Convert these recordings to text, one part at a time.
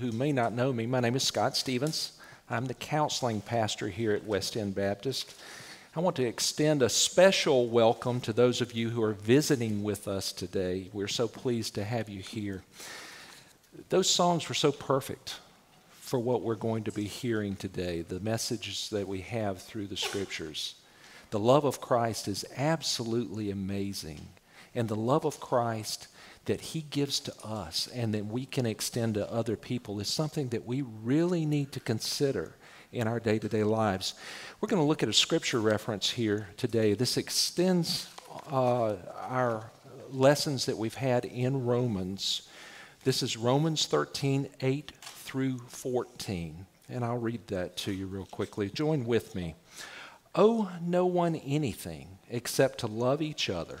who may not know me, my name is Scott Stevens. I'm the counseling pastor here at West End Baptist. I want to extend a special welcome to those of you who are visiting with us today. We're so pleased to have you here. Those songs were so perfect for what we're going to be hearing today, the messages that we have through the scriptures. The love of Christ is absolutely amazing. And the love of Christ that He gives to us and that we can extend to other people is something that we really need to consider in our day to day lives. We're going to look at a scripture reference here today. This extends uh, our lessons that we've had in Romans. This is Romans 13, 8 through 14. And I'll read that to you real quickly. Join with me. Owe no one anything except to love each other,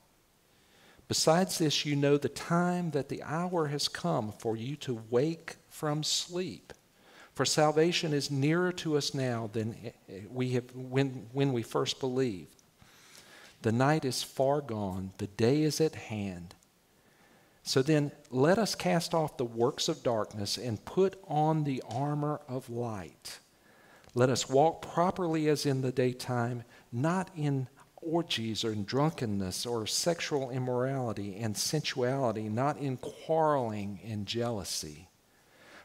Besides this, you know the time that the hour has come for you to wake from sleep. For salvation is nearer to us now than we have when, when we first believed. The night is far gone, the day is at hand. So then, let us cast off the works of darkness and put on the armor of light. Let us walk properly as in the daytime, not in orgies or drunkenness or sexual immorality and sensuality, not in quarreling and jealousy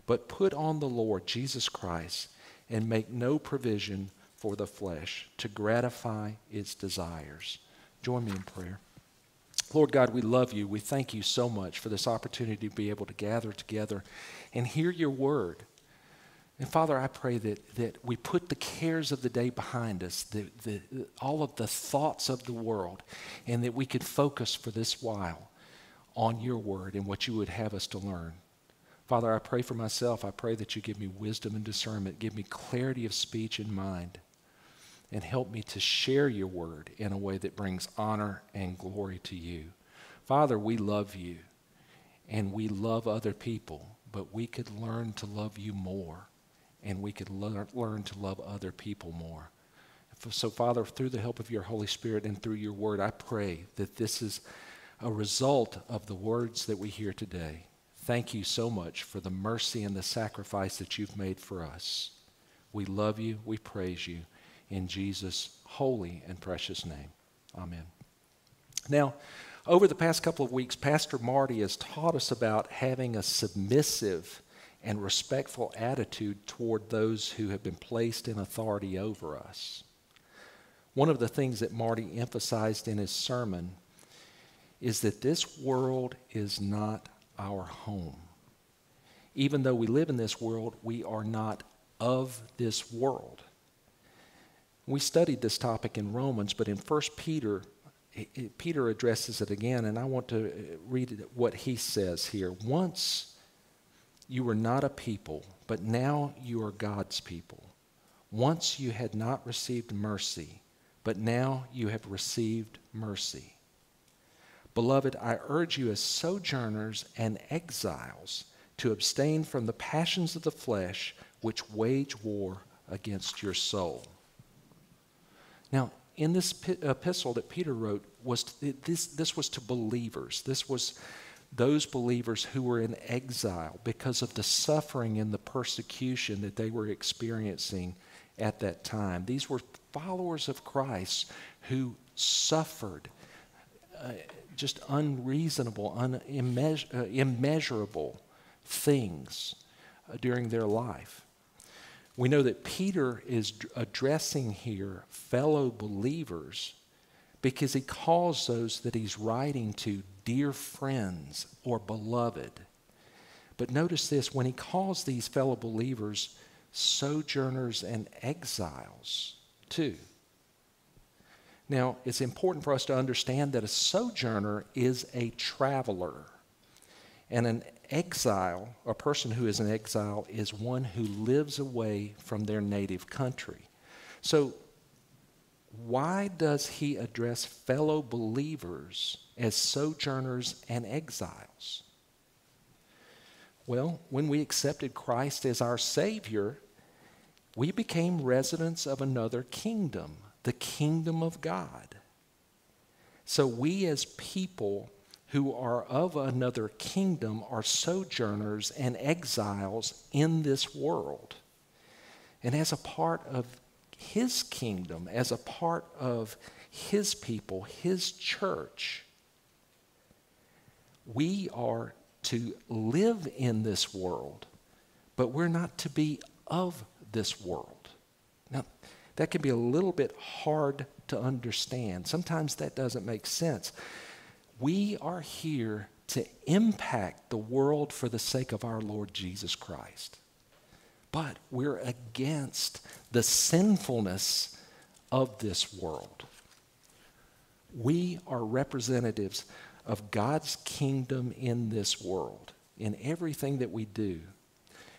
but put on the Lord Jesus Christ and make no provision for the flesh to gratify its desires. Join me in prayer. Lord God, we love you. We thank you so much for this opportunity to be able to gather together and hear your word. And Father, I pray that, that we put the cares of the day behind us, the, the, all of the thoughts of the world, and that we could focus for this while on your word and what you would have us to learn. Father, I pray for myself. I pray that you give me wisdom and discernment, give me clarity of speech and mind, and help me to share your word in a way that brings honor and glory to you. Father, we love you and we love other people, but we could learn to love you more and we could learn, learn to love other people more. So, Father, through the help of your Holy Spirit and through your word, I pray that this is a result of the words that we hear today. Thank you so much for the mercy and the sacrifice that you've made for us. We love you. We praise you. In Jesus' holy and precious name. Amen. Now, over the past couple of weeks, Pastor Marty has taught us about having a submissive and respectful attitude toward those who have been placed in authority over us. One of the things that Marty emphasized in his sermon is that this world is not our home. Even though we live in this world, we are not of this world. We studied this topic in Romans, but in 1 Peter, Peter addresses it again, and I want to read what he says here. Once you were not a people, but now you are God's people. Once you had not received mercy, but now you have received mercy. Beloved, I urge you as sojourners and exiles to abstain from the passions of the flesh which wage war against your soul. Now, in this epistle that Peter wrote, was this, this was to believers. This was those believers who were in exile because of the suffering and the persecution that they were experiencing at that time. These were followers of Christ who suffered. Uh, just unreasonable, unimmeasurable uh, immeasurable things uh, during their life. We know that Peter is addressing here fellow believers because he calls those that he's writing to dear friends or beloved. But notice this when he calls these fellow believers sojourners and exiles, too. Now, it's important for us to understand that a sojourner is a traveler. And an exile, a person who is an exile, is one who lives away from their native country. So, why does he address fellow believers as sojourners and exiles? Well, when we accepted Christ as our Savior, we became residents of another kingdom, the kingdom of God. So we, as people who are of another kingdom, are sojourners and exiles in this world. And as a part of His kingdom, as a part of His people, His church, we are to live in this world, but we're not to be of this world. Now, that can be a little bit hard to understand. Sometimes that doesn't make sense. We are here to impact the world for the sake of our Lord Jesus Christ. But we're against the sinfulness of this world. We are representatives of God's kingdom in this world, in everything that we do.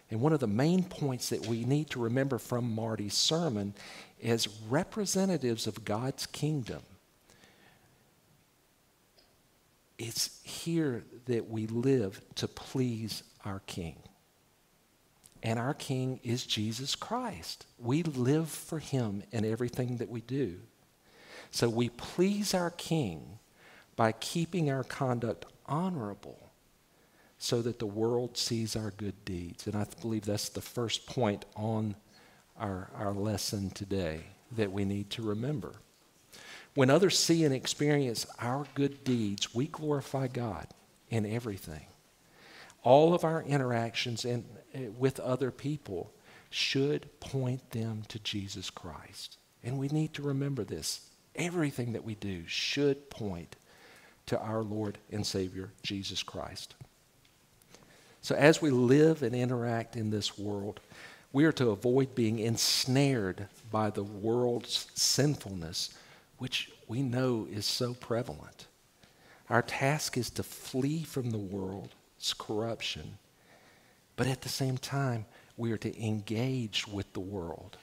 And one of the main points that we need to remember from Marty's sermon is representatives of God's kingdom. It's here that we live to please our King. And our King is Jesus Christ. We live for Him in everything that we do. So we please our King by keeping our conduct honorable so that the world sees our good deeds. And I believe that's the first point on our, our lesson today that we need to remember. When others see and experience our good deeds, we glorify God in everything. All of our interactions in, eh, with other people should point them to Jesus Christ. And we need to remember this. Everything that we do should point to our Lord and Savior, Jesus Christ. So, as we live and interact in this world, we are to avoid being ensnared by the world's sinfulness, which we know is so prevalent. Our task is to flee from the world's corruption, but at the same time, we are to engage with the world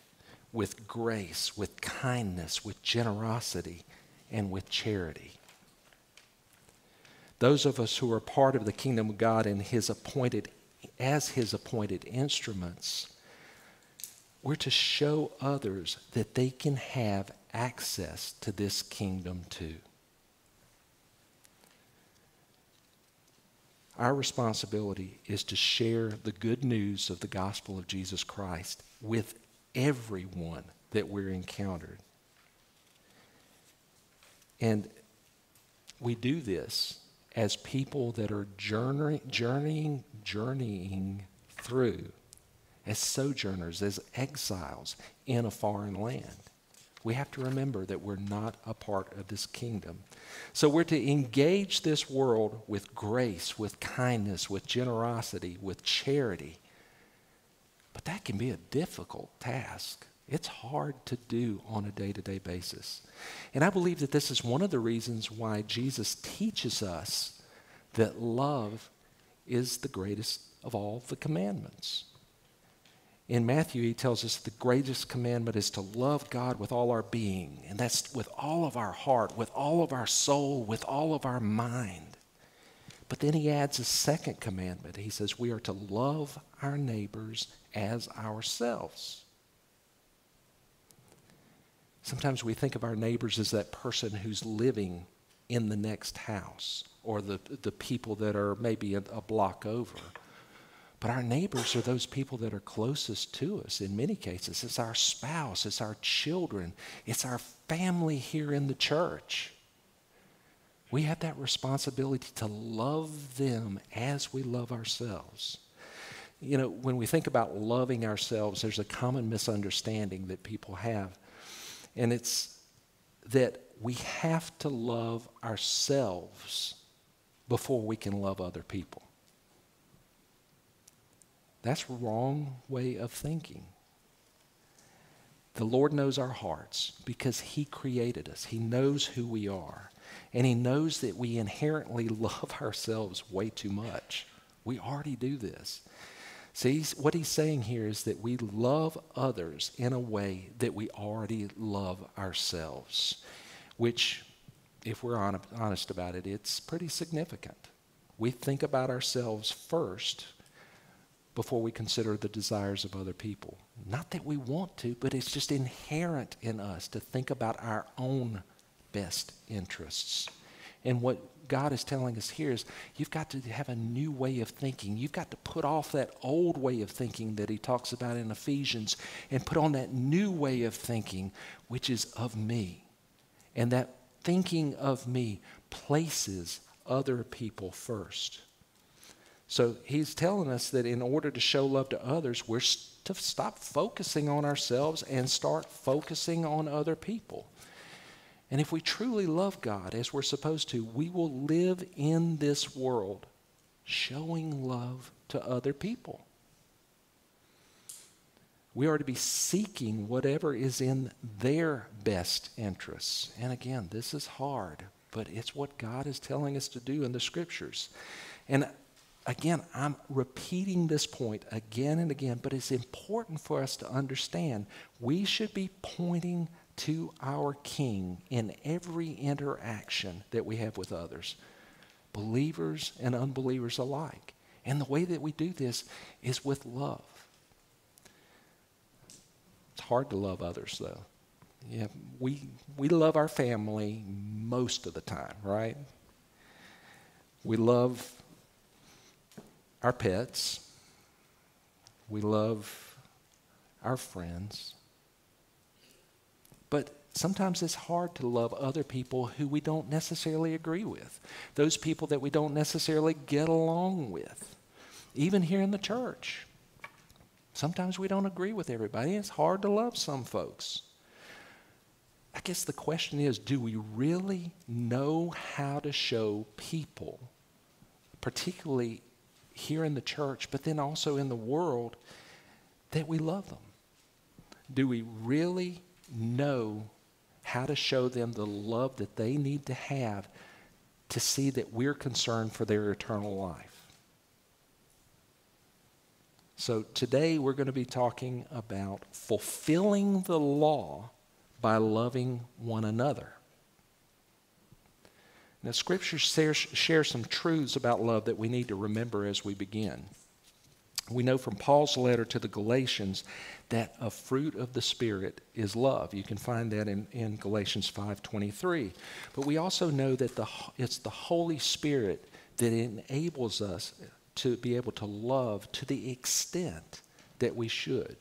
with grace, with kindness, with generosity, and with charity. Those of us who are part of the kingdom of God and his appointed as his appointed instruments, we're to show others that they can have access to this kingdom too. Our responsibility is to share the good news of the gospel of Jesus Christ with everyone that we're encountered. And we do this as people that are journey, journeying, journeying through, as sojourners, as exiles in a foreign land. We have to remember that we're not a part of this kingdom. So we're to engage this world with grace, with kindness, with generosity, with charity. But that can be a difficult task. It's hard to do on a day to day basis. And I believe that this is one of the reasons why Jesus teaches us that love is the greatest of all the commandments. In Matthew, he tells us the greatest commandment is to love God with all our being, and that's with all of our heart, with all of our soul, with all of our mind. But then he adds a second commandment. He says we are to love our neighbors as ourselves. Sometimes we think of our neighbors as that person who's living in the next house or the, the people that are maybe a, a block over. But our neighbors are those people that are closest to us in many cases. It's our spouse, it's our children, it's our family here in the church. We have that responsibility to love them as we love ourselves. You know, when we think about loving ourselves, there's a common misunderstanding that people have and it's that we have to love ourselves before we can love other people. That's wrong way of thinking. The Lord knows our hearts because He created us. He knows who we are. And He knows that we inherently love ourselves way too much. We already do this. See, what he's saying here is that we love others in a way that we already love ourselves, which, if we're honest about it, it's pretty significant. We think about ourselves first before we consider the desires of other people. Not that we want to, but it's just inherent in us to think about our own best interests. And what God is telling us here is you've got to have a new way of thinking. You've got to put off that old way of thinking that he talks about in Ephesians and put on that new way of thinking, which is of me. And that thinking of me places other people first. So he's telling us that in order to show love to others, we're to stop focusing on ourselves and start focusing on other people. And if we truly love God as we're supposed to, we will live in this world showing love to other people. We are to be seeking whatever is in their best interests. And again, this is hard, but it's what God is telling us to do in the scriptures. And again, I'm repeating this point again and again, but it's important for us to understand we should be pointing to our King in every interaction that we have with others, believers and unbelievers alike. And the way that we do this is with love. It's hard to love others, though. Yeah, we, we love our family most of the time, right? We love our pets. We love our friends. But sometimes it's hard to love other people who we don't necessarily agree with, those people that we don't necessarily get along with, even here in the church. Sometimes we don't agree with everybody. It's hard to love some folks. I guess the question is do we really know how to show people, particularly here in the church, but then also in the world, that we love them? Do we really know how to show them the love that they need to have to see that we're concerned for their eternal life. So today we're going to be talking about fulfilling the law by loving one another. Now, Scripture shares, share some truths about love that we need to remember as we begin we know from Paul's letter to the Galatians that a fruit of the Spirit is love. You can find that in, in Galatians 5.23. But we also know that the, it's the Holy Spirit that enables us to be able to love to the extent that we should.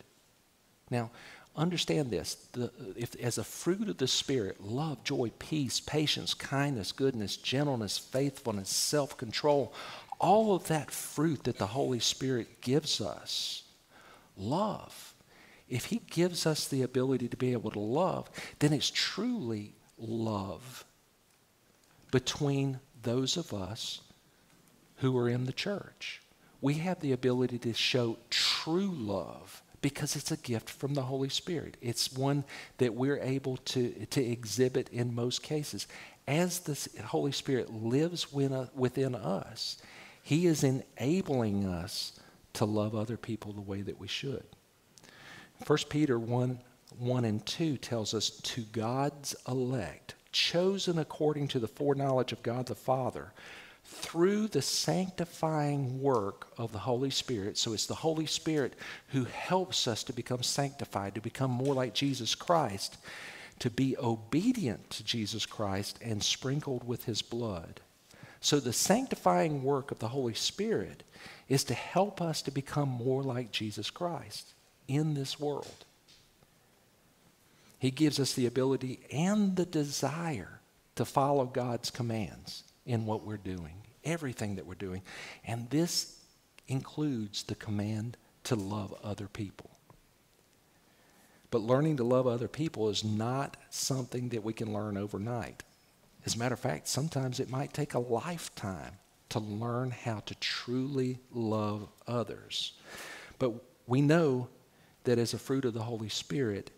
Now, understand this. The, if, as a fruit of the Spirit, love, joy, peace, patience, kindness, goodness, gentleness, faithfulness, self-control, all of that fruit that the Holy Spirit gives us, love, if He gives us the ability to be able to love, then it's truly love between those of us who are in the church. We have the ability to show true love because it's a gift from the Holy Spirit. It's one that we're able to, to exhibit in most cases. As the Holy Spirit lives uh, within us, he is enabling us to love other people the way that we should. 1 Peter 1 1 and 2 tells us, To God's elect, chosen according to the foreknowledge of God the Father, through the sanctifying work of the Holy Spirit. So it's the Holy Spirit who helps us to become sanctified, to become more like Jesus Christ, to be obedient to Jesus Christ and sprinkled with his blood. So, the sanctifying work of the Holy Spirit is to help us to become more like Jesus Christ in this world. He gives us the ability and the desire to follow God's commands in what we're doing, everything that we're doing. And this includes the command to love other people. But learning to love other people is not something that we can learn overnight. As a matter of fact, sometimes it might take a lifetime to learn how to truly love others. But we know that as a fruit of the Holy Spirit,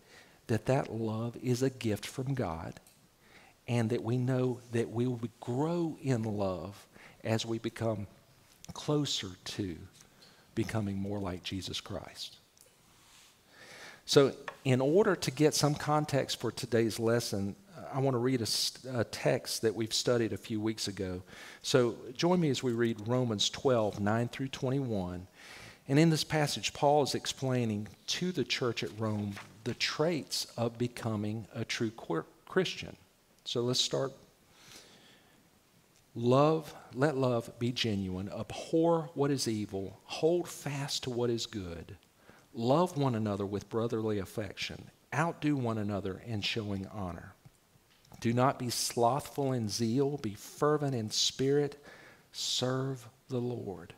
that that love is a gift from God, and that we know that we will grow in love as we become closer to becoming more like Jesus Christ. So, in order to get some context for today's lesson, I want to read a, a, text that we've studied a few weeks ago. So, join me as we read Romans 12, 9 through 21. And in this passage, Paul is explaining to the church at Rome the traits of becoming a true Christian. So, let's start. Love, let love be genuine. Abhor what is evil. Hold fast to what is good Love one another with brotherly affection. Outdo one another in showing honor. Do not be slothful in zeal, be fervent in spirit, serve the Lord.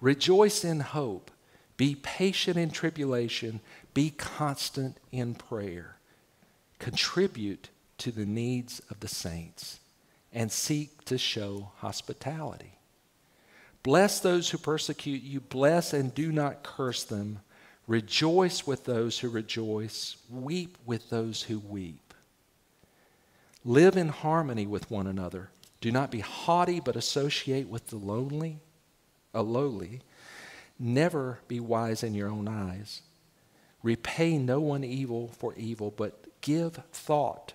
Rejoice in hope, be patient in tribulation, be constant in prayer. Contribute to the needs of the saints and seek to show hospitality. Bless those who persecute you, bless and do not curse them. Rejoice with those who rejoice, weep with those who weep. Live in harmony with one another. Do not be haughty, but associate with the lonely, a lowly. Never be wise in your own eyes. Repay no one evil for evil, but give thought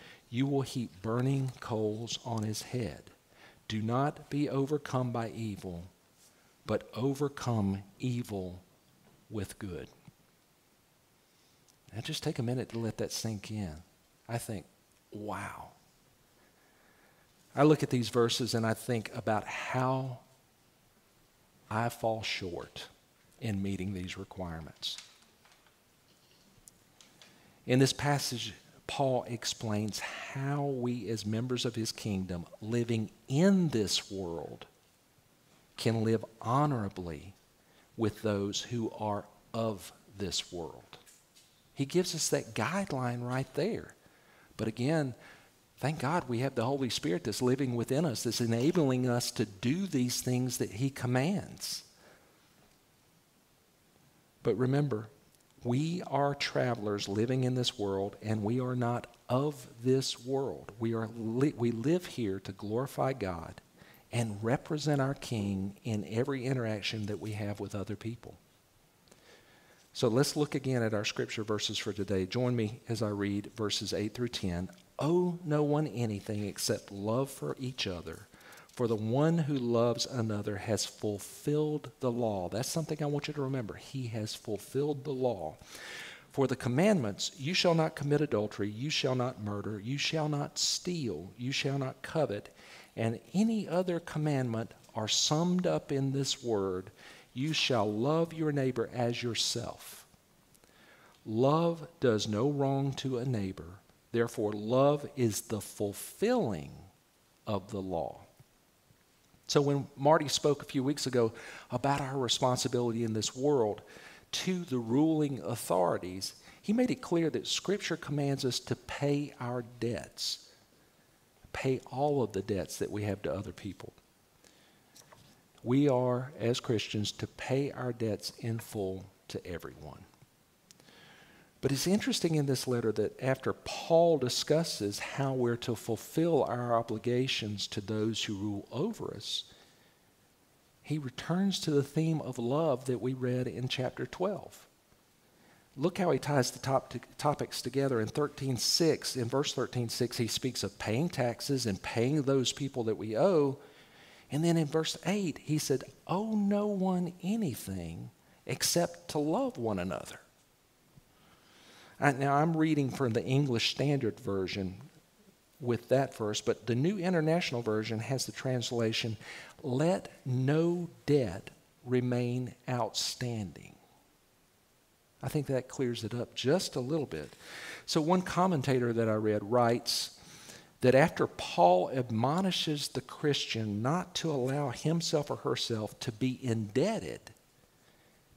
you will heap burning coals on his head. Do not be overcome by evil, but overcome evil with good. Now just take a minute to let that sink in. I think, wow. I look at these verses and I think about how I fall short in meeting these requirements. In this passage, Paul explains how we, as members of his kingdom, living in this world, can live honorably with those who are of this world. He gives us that guideline right there. But again, thank God we have the Holy Spirit that's living within us, that's enabling us to do these things that He commands. But remember, we are travelers living in this world, and we are not of this world. We, are li- we live here to glorify God and represent our King in every interaction that we have with other people. So let's look again at our scripture verses for today. Join me as I read verses 8 through 10. Owe no one anything except love for each other. For the one who loves another has fulfilled the law. That's something I want you to remember. He has fulfilled the law. For the commandments, you shall not commit adultery, you shall not murder, you shall not steal, you shall not covet, and any other commandment are summed up in this word you shall love your neighbor as yourself. Love does no wrong to a neighbor. Therefore, love is the fulfilling of the law. So, when Marty spoke a few weeks ago about our responsibility in this world to the ruling authorities, he made it clear that Scripture commands us to pay our debts, pay all of the debts that we have to other people we are, as Christians, to pay our debts in full to everyone. But it's interesting in this letter that after Paul discusses how we're to fulfill our obligations to those who rule over us, he returns to the theme of love that we read in chapter 12. Look how he ties the top topics together in 13:6. In verse 13:6, he speaks of paying taxes and paying those people that we owe. And then in verse 8, he said, Owe no one anything except to love one another. Now, I'm reading from the English Standard Version with that verse, but the New International Version has the translation, Let no debt remain outstanding. I think that clears it up just a little bit. So, one commentator that I read writes, that after Paul admonishes the Christian not to allow himself or herself to be indebted,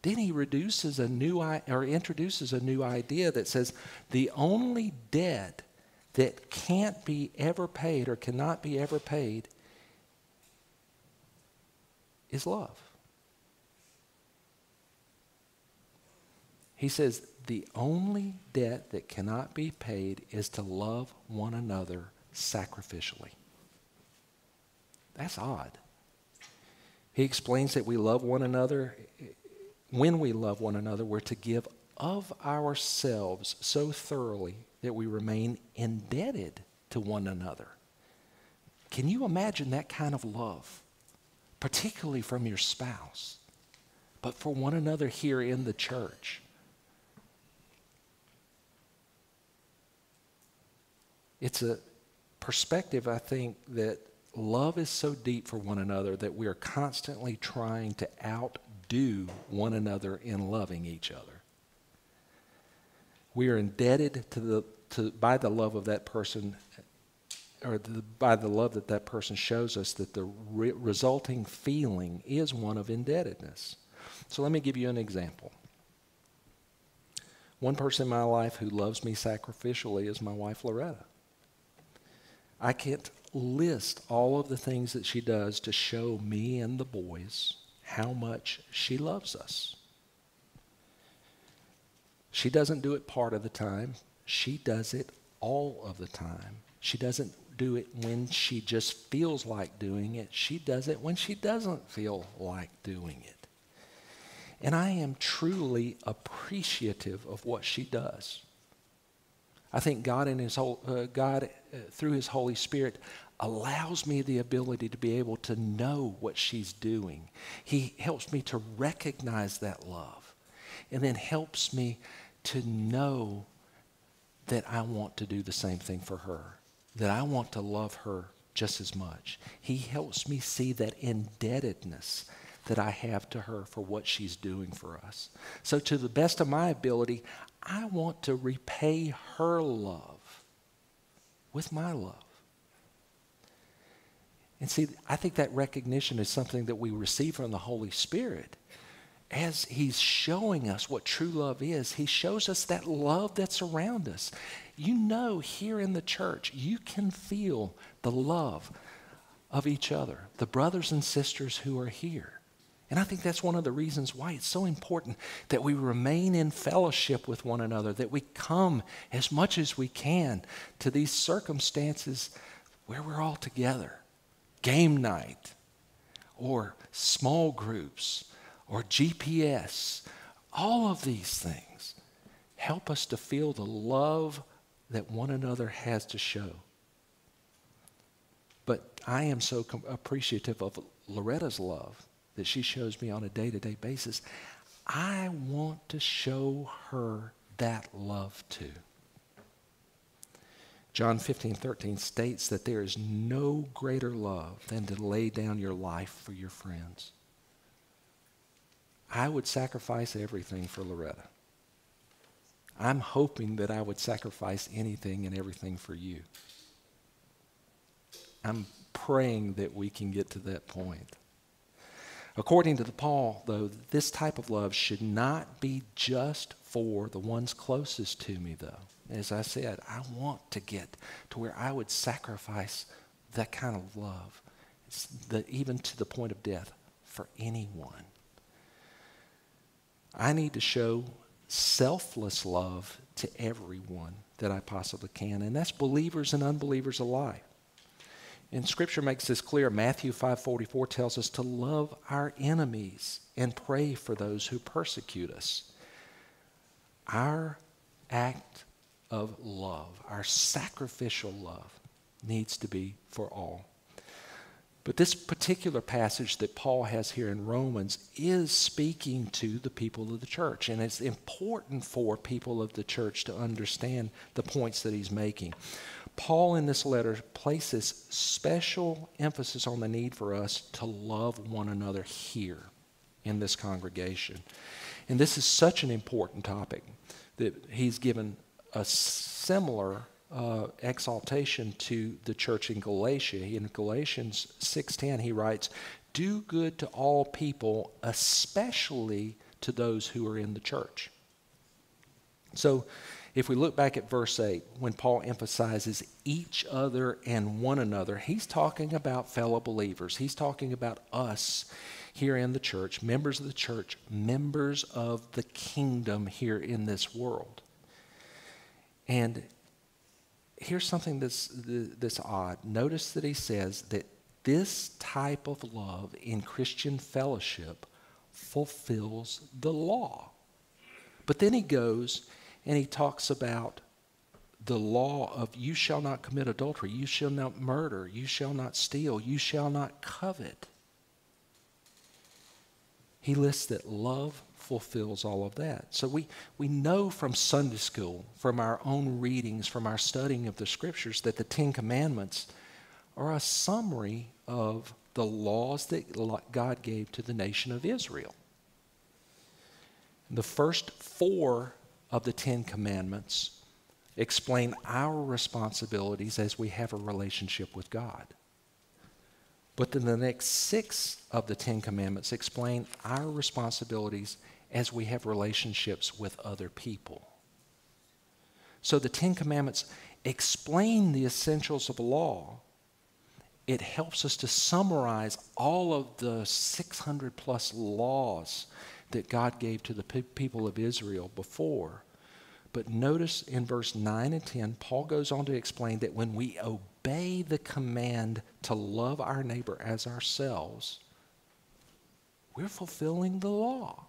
then he reduces a new or introduces a new idea that says the only debt that can't be ever paid or cannot be ever paid is love. He says the only debt that cannot be paid is to love one another sacrificially. That's odd. He explains that we love one another. When we love one another, we're to give of ourselves so thoroughly that we remain indebted to one another. Can you imagine that kind of love? particularly from your spouse, but for one another here in the church. It's a perspective, I think, that love is so deep for one another that we are constantly trying to outdo one another in loving each other. We are indebted to the, to, by the love of that person or the, by the love that that person shows us, that the re- resulting feeling is one of indebtedness. So let me give you an example. One person in my life who loves me sacrificially is my wife, Loretta. I can't list all of the things that she does to show me and the boys how much she loves us. She doesn't do it part of the time, she does it all of the time. She doesn't do it when she just feels like doing it. She does it when she doesn't feel like doing it. And I am truly appreciative of what she does. I think God in His whole, uh, God uh, through His Holy Spirit allows me the ability to be able to know what she's doing. He helps me to recognize that love, and then helps me to know that I want to do the same thing for her that I want to love her just as much. He helps me see that indebtedness that I have to her for what she's doing for us. So, to the best of my ability, I want to repay her love with my love. And see, I think that recognition is something that we receive from the Holy Spirit. As He's showing us what true love is, He shows us that love that's around us you know here in the church, you can feel the love of each other, the brothers and sisters who are here. And I think that's one of the reasons why it's so important that we remain in fellowship with one another, that we come as much as we can to these circumstances where we're all together. Game night, or small groups, or GPS, all of these things help us to feel the love that one another has to show. But I am so appreciative of Loretta's love that she shows me on a day to day basis. I want to show her that love too. John 15, 13 states that there is no greater love than to lay down your life for your friends. I would sacrifice everything for Loretta. I'm hoping that I would sacrifice anything and everything for you. I'm praying that we can get to that point. According to the Paul, though, this type of love should not be just for the ones closest to me, though. As I said, I want to get to where I would sacrifice that kind of love, the, even to the point of death, for anyone. I need to show selfless love to everyone that I possibly can. And that's believers and unbelievers alike. And scripture makes this clear. Matthew 5:44 tells us to love our enemies and pray for those who persecute us. Our act of love, our sacrificial love needs to be for all. But this particular passage that Paul has here in Romans is speaking to the people of the church. And it's important for people of the church to understand the points that he's making. Paul, in this letter, places special emphasis on the need for us to love one another here in this congregation. And this is such an important topic that he's given a similar uh, exaltation to the church in Galatia. In Galatians 6:10 he writes, "Do good to all people, especially to those who are in the church. So, if we look back at verse 8, when Paul emphasizes each other and one another, he's talking about fellow believers. He's talking about us here in the church, members of the church, members of the kingdom here in this world. And here's something that's, that's odd. Notice that he says that this type of love in Christian fellowship fulfills the law. But then he goes and he talks about the law of you shall not commit adultery, you shall not murder, you shall not steal, you shall not covet. He lists that love fulfills all of that. So we, we know from Sunday school, from our own readings, from our studying of the scriptures, that the Ten Commandments are a summary of the laws that God gave to the nation of Israel. The first four of the Ten Commandments explain our responsibilities as we have a relationship with God. But then the next six of the Ten Commandments explain our responsibilities as we have relationships with other people. So the Ten Commandments explain the essentials of law. It helps us to summarize all of the 600 plus laws that God gave to the people of Israel before. But notice in verse 9 and 10, Paul goes on to explain that when we obey the command to love our neighbor as ourselves, we're fulfilling the law.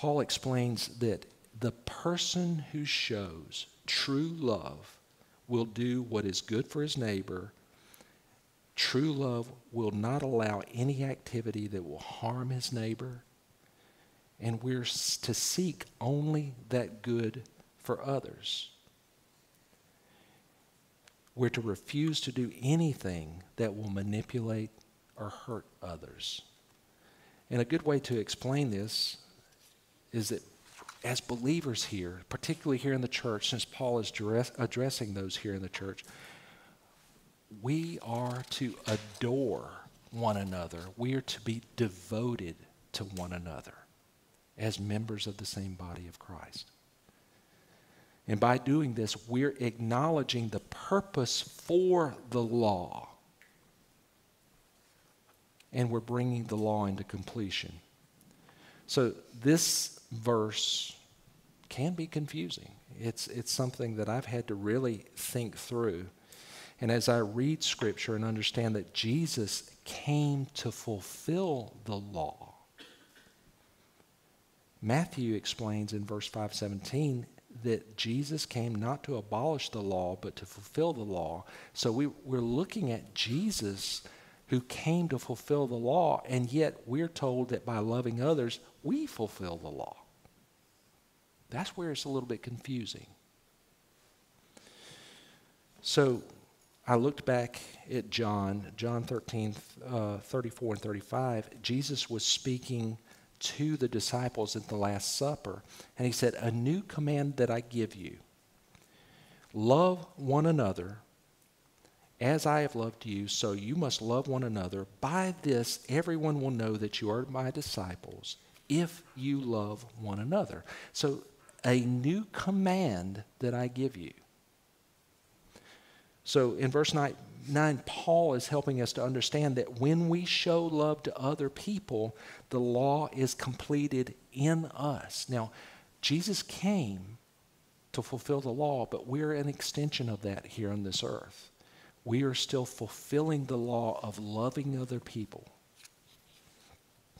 Paul explains that the person who shows true love will do what is good for his neighbor. True love will not allow any activity that will harm his neighbor. And we're to seek only that good for others. We're to refuse to do anything that will manipulate or hurt others. And a good way to explain this is that as believers here, particularly here in the church, since Paul is dress, addressing those here in the church, we are to adore one another. We are to be devoted to one another as members of the same body of Christ. And by doing this, we're acknowledging the purpose for the law. And we're bringing the law into completion. So, this verse can be confusing. It's, it's something that I've had to really think through. And as I read Scripture and understand that Jesus came to fulfill the law, Matthew explains in verse 517 that Jesus came not to abolish the law, but to fulfill the law. So we, we're looking at Jesus who came to fulfill the law, and yet we're told that by loving others, we fulfill the law. That's where it's a little bit confusing. So I looked back at John, John 13, uh, 34 and 35. Jesus was speaking to the disciples at the Last Supper, and he said, A new command that I give you love one another as I have loved you, so you must love one another. By this, everyone will know that you are my disciples if you love one another. So, a new command that I give you. So, in verse 9, 9, Paul is helping us to understand that when we show love to other people, the law is completed in us. Now, Jesus came to fulfill the law, but we're an extension of that here on this earth we are still fulfilling the law of loving other people.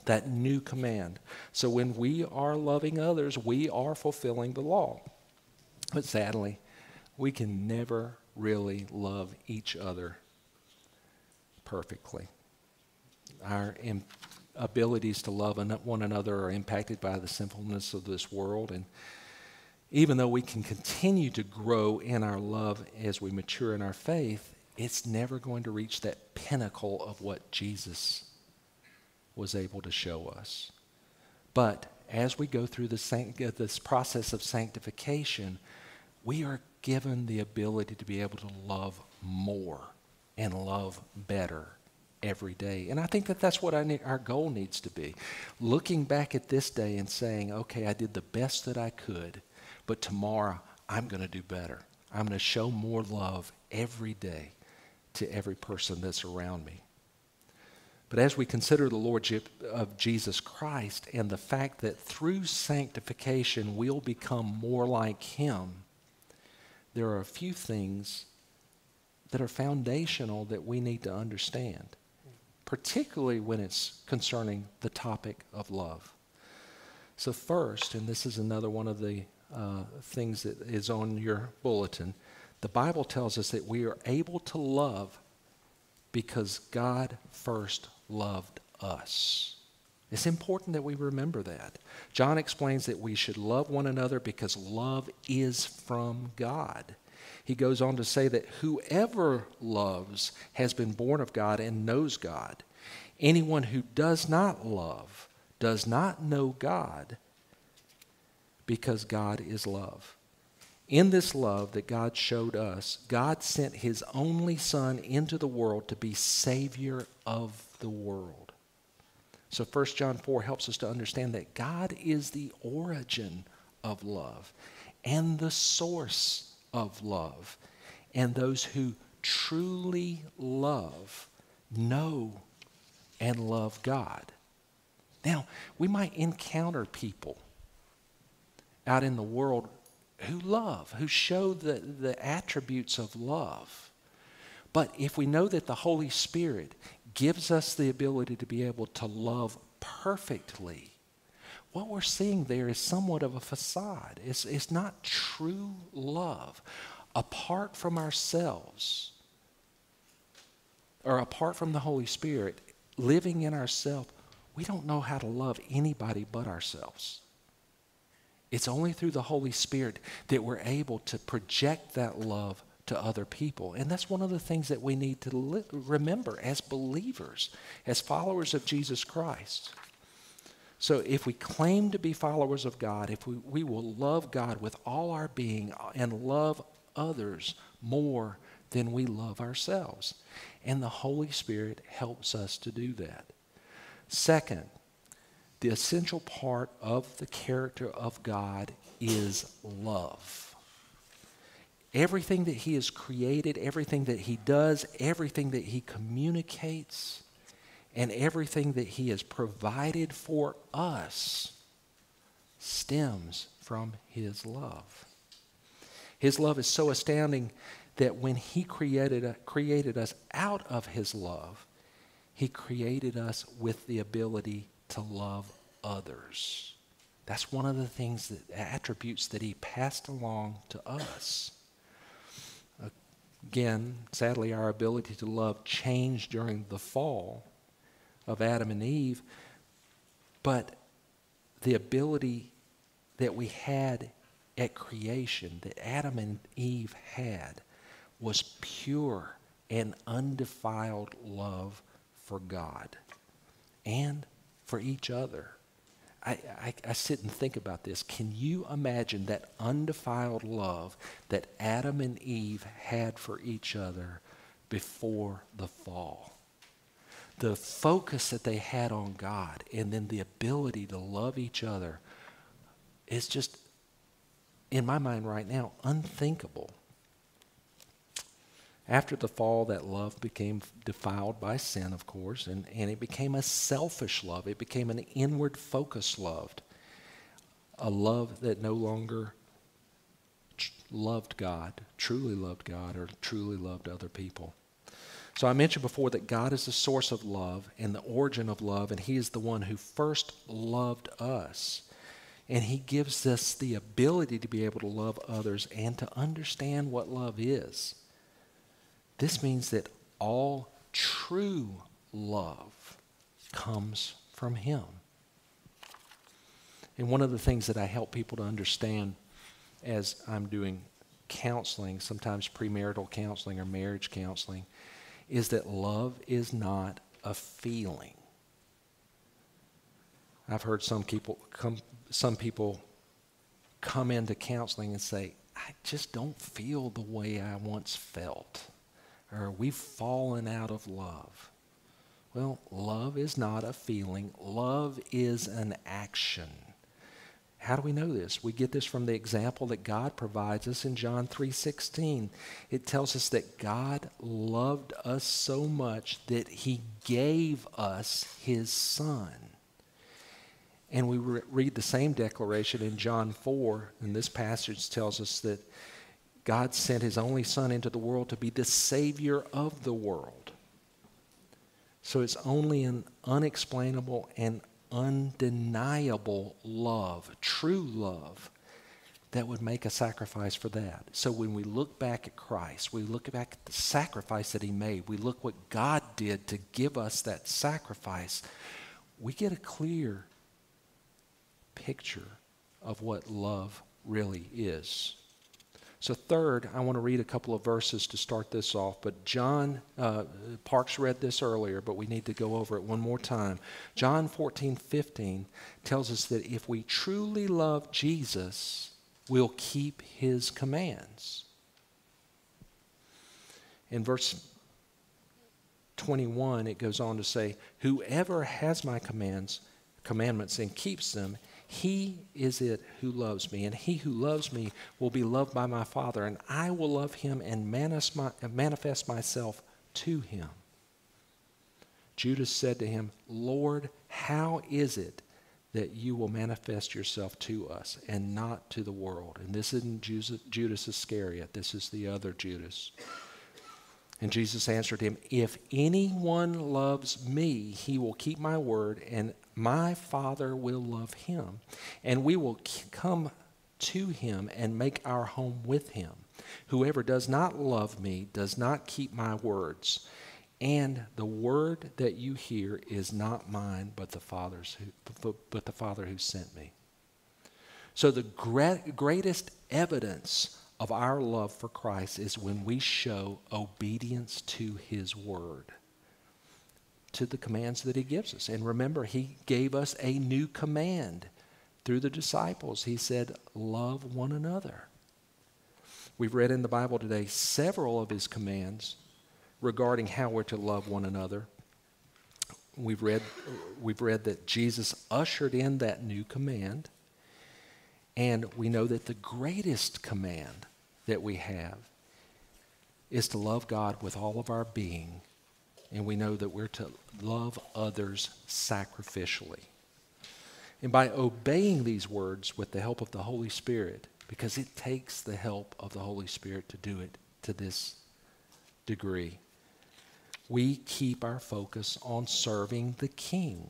That new command. So when we are loving others, we are fulfilling the law. But sadly, we can never really love each other perfectly. Our Im- abilities to love one another are impacted by the sinfulness of this world. And even though we can continue to grow in our love as we mature in our faith, it's never going to reach that pinnacle of what Jesus was able to show us. But as we go through this, this process of sanctification, we are given the ability to be able to love more and love better every day. And I think that that's what our goal needs to be. Looking back at this day and saying, okay, I did the best that I could, but tomorrow I'm going to do better. I'm going to show more love every day to every person that's around me. But as we consider the Lordship of Jesus Christ and the fact that through sanctification we'll become more like Him, there are a few things that are foundational that we need to understand, particularly when it's concerning the topic of love. So, first, and this is another one of the uh, things that is on your bulletin, the Bible tells us that we are able to love because God first loved us. It's important that we remember that. John explains that we should love one another because love is from God. He goes on to say that whoever loves has been born of God and knows God. Anyone who does not love does not know God because God is love. In this love that God showed us, God sent his only Son into the world to be Savior of the world. So 1 John 4 helps us to understand that God is the origin of love and the source of love. And those who truly love know and love God. Now, we might encounter people out in the world who love, who show the, the attributes of love. But if we know that the Holy Spirit gives us the ability to be able to love perfectly, what we're seeing there is somewhat of a facade. It's, it's not true love. Apart from ourselves, or apart from the Holy Spirit, living in ourselves, we don't know how to love anybody but ourselves. It's only through the Holy Spirit that we're able to project that love to other people. And that's one of the things that we need to li- remember as believers, as followers of Jesus Christ. So if we claim to be followers of God, if we, we will love God with all our being and love others more than we love ourselves. And the Holy Spirit helps us to do that. Second, the essential part of the character of God is love. Everything that He has created, everything that He does, everything that He communicates, and everything that He has provided for us stems from His love. His love is so astounding that when He created, uh, created us out of His love, He created us with the ability to love others. That's one of the things that attributes that he passed along to us. Again, sadly, our ability to love changed during the fall of Adam and Eve, but the ability that we had at creation, that Adam and Eve had, was pure and undefiled love for God and for each other. I, I, I, sit and think about this. Can you imagine that undefiled love that Adam and Eve had for each other before the fall? The focus that they had on God and then the ability to love each other is just, in my mind right now, unthinkable. After the fall, that love became defiled by sin, of course, and, and it became a selfish love. It became an inward focused love, a love that no longer loved God, truly loved God, or truly loved other people. So I mentioned before that God is the source of love and the origin of love, and He is the one who first loved us. And He gives us the ability to be able to love others and to understand what love is. This means that all true love comes from Him. And one of the things that I help people to understand as I'm doing counseling, sometimes premarital counseling or marriage counseling, is that love is not a feeling. I've heard some people come, some people come into counseling and say, I just don't feel the way I once felt or we've fallen out of love. Well, love is not a feeling, love is an action. How do we know this? We get this from the example that God provides us in John 3:16. It tells us that God loved us so much that he gave us his son. And we re- read the same declaration in John 4, and this passage tells us that God sent his only son into the world to be the savior of the world. So it's only an unexplainable and undeniable love, true love, that would make a sacrifice for that. So when we look back at Christ, we look back at the sacrifice that he made, we look what God did to give us that sacrifice, we get a clear picture of what love really is. So, third, I want to read a couple of verses to start this off. But John, uh, Parks read this earlier, but we need to go over it one more time. John 14, 15 tells us that if we truly love Jesus, we'll keep his commands. In verse 21, it goes on to say, Whoever has my commands, commandments and keeps them, he is it who loves me, and he who loves me will be loved by my Father, and I will love him and manifest myself to him. Judas said to him, Lord, how is it that you will manifest yourself to us and not to the world? And this isn't Judas Iscariot, this is the other Judas. And Jesus answered him, If anyone loves me, he will keep my word, and my Father will love him, and we will come to him and make our home with him. Whoever does not love me does not keep my words. And the word that you hear is not mine, but the Father's who, but the Father who sent me. So the greatest evidence of our love for Christ is when we show obedience to his word to the commands that he gives us. And remember, he gave us a new command through the disciples. He said, Love one another. We've read in the Bible today several of his commands regarding how we're to love one another. We've read, we've read that Jesus ushered in that new command. And we know that the greatest command that we have is to love God with all of our being and we know that we're to love others sacrificially. And by obeying these words with the help of the Holy Spirit, because it takes the help of the Holy Spirit to do it to this degree, we keep our focus on serving the King.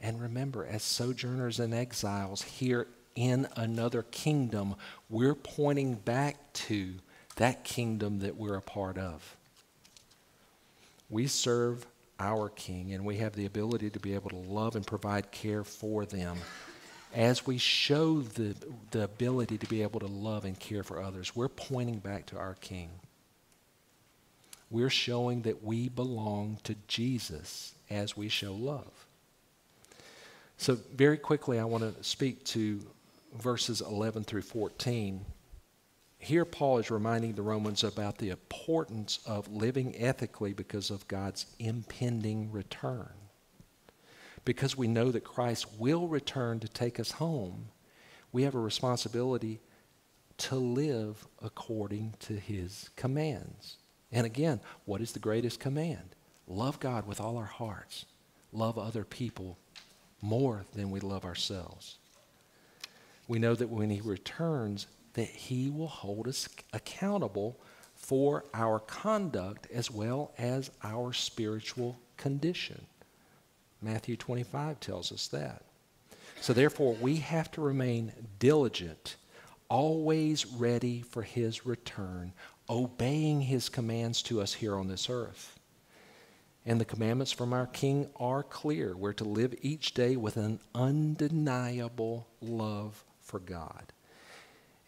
And remember, as sojourners and exiles here in another kingdom, we're pointing back to that kingdom that we're a part of. We serve our King, and we have the ability to be able to love and provide care for them as we show the, the ability to be able to love and care for others. We're pointing back to our King. We're showing that we belong to Jesus as we show love. So, very quickly, I want to speak to verses 11 through 14 here, Paul is reminding the Romans about the importance of living ethically because of God's impending return. Because we know that Christ will return to take us home, we have a responsibility to live according to his commands. And again, what is the greatest command? Love God with all our hearts, love other people more than we love ourselves. We know that when he returns, that He will hold us accountable for our conduct as well as our spiritual condition. Matthew 25 tells us that. So, therefore, we have to remain diligent, always ready for His return, obeying His commands to us here on this earth. And the commandments from our King are clear. We're to live each day with an undeniable love for God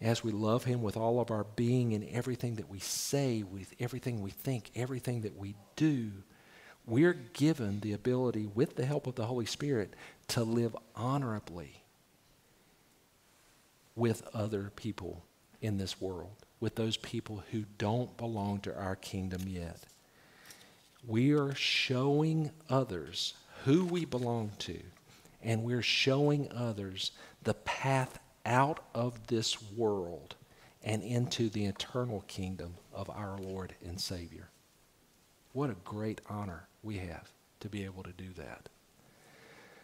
as we love Him with all of our being and everything that we say, with everything we think, everything that we do, we're given the ability, with the help of the Holy Spirit, to live honorably with other people in this world, with those people who don't belong to our kingdom yet. we are showing others who we belong to, and we're showing others the path out of this world and into the eternal kingdom of our Lord and Savior. What a great honor we have to be able to do that.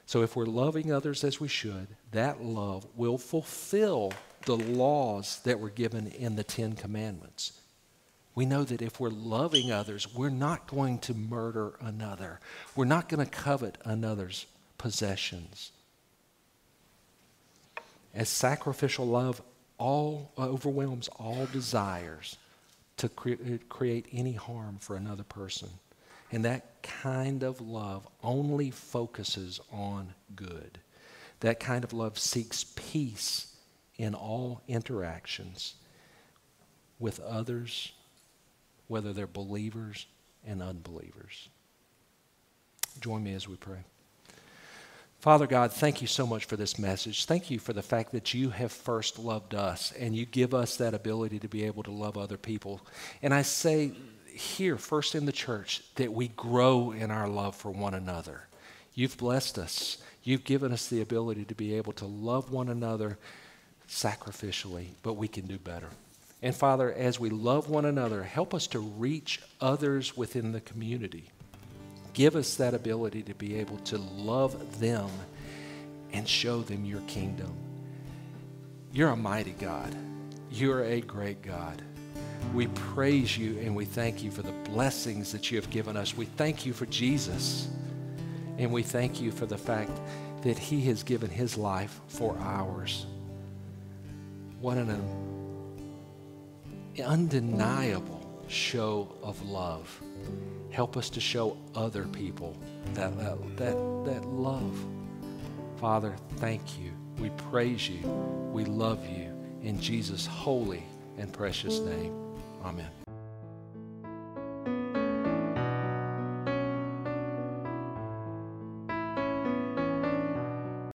So, if we're loving others as we should, that love will fulfill the laws that were given in the Ten Commandments. We know that if we're loving others, we're not going to murder another. We're not going to covet another's possessions. As sacrificial love all uh, overwhelms all desires to cre- uh, create any harm for another person. And that kind of love only focuses on good. That kind of love seeks peace in all interactions with others, whether they're believers and unbelievers. Join me as we pray. Father God, thank you so much for this message. Thank you for the fact that you have first loved us and you give us that ability to be able to love other people. And I say here, first in the church, that we grow in our love for one another. You've blessed us, you've given us the ability to be able to love one another sacrificially, but we can do better. And Father, as we love one another, help us to reach others within the community Give us that ability to be able to love them and show them your kingdom. You're a mighty God. You're a great God. We praise you and we thank you for the blessings that you have given us. We thank you for Jesus. And we thank you for the fact that he has given his life for ours. What an undeniable show of love. Help us to show other people that, that, that, that love. Father, thank you. We praise you. We love you. In Jesus' holy and precious name. Amen.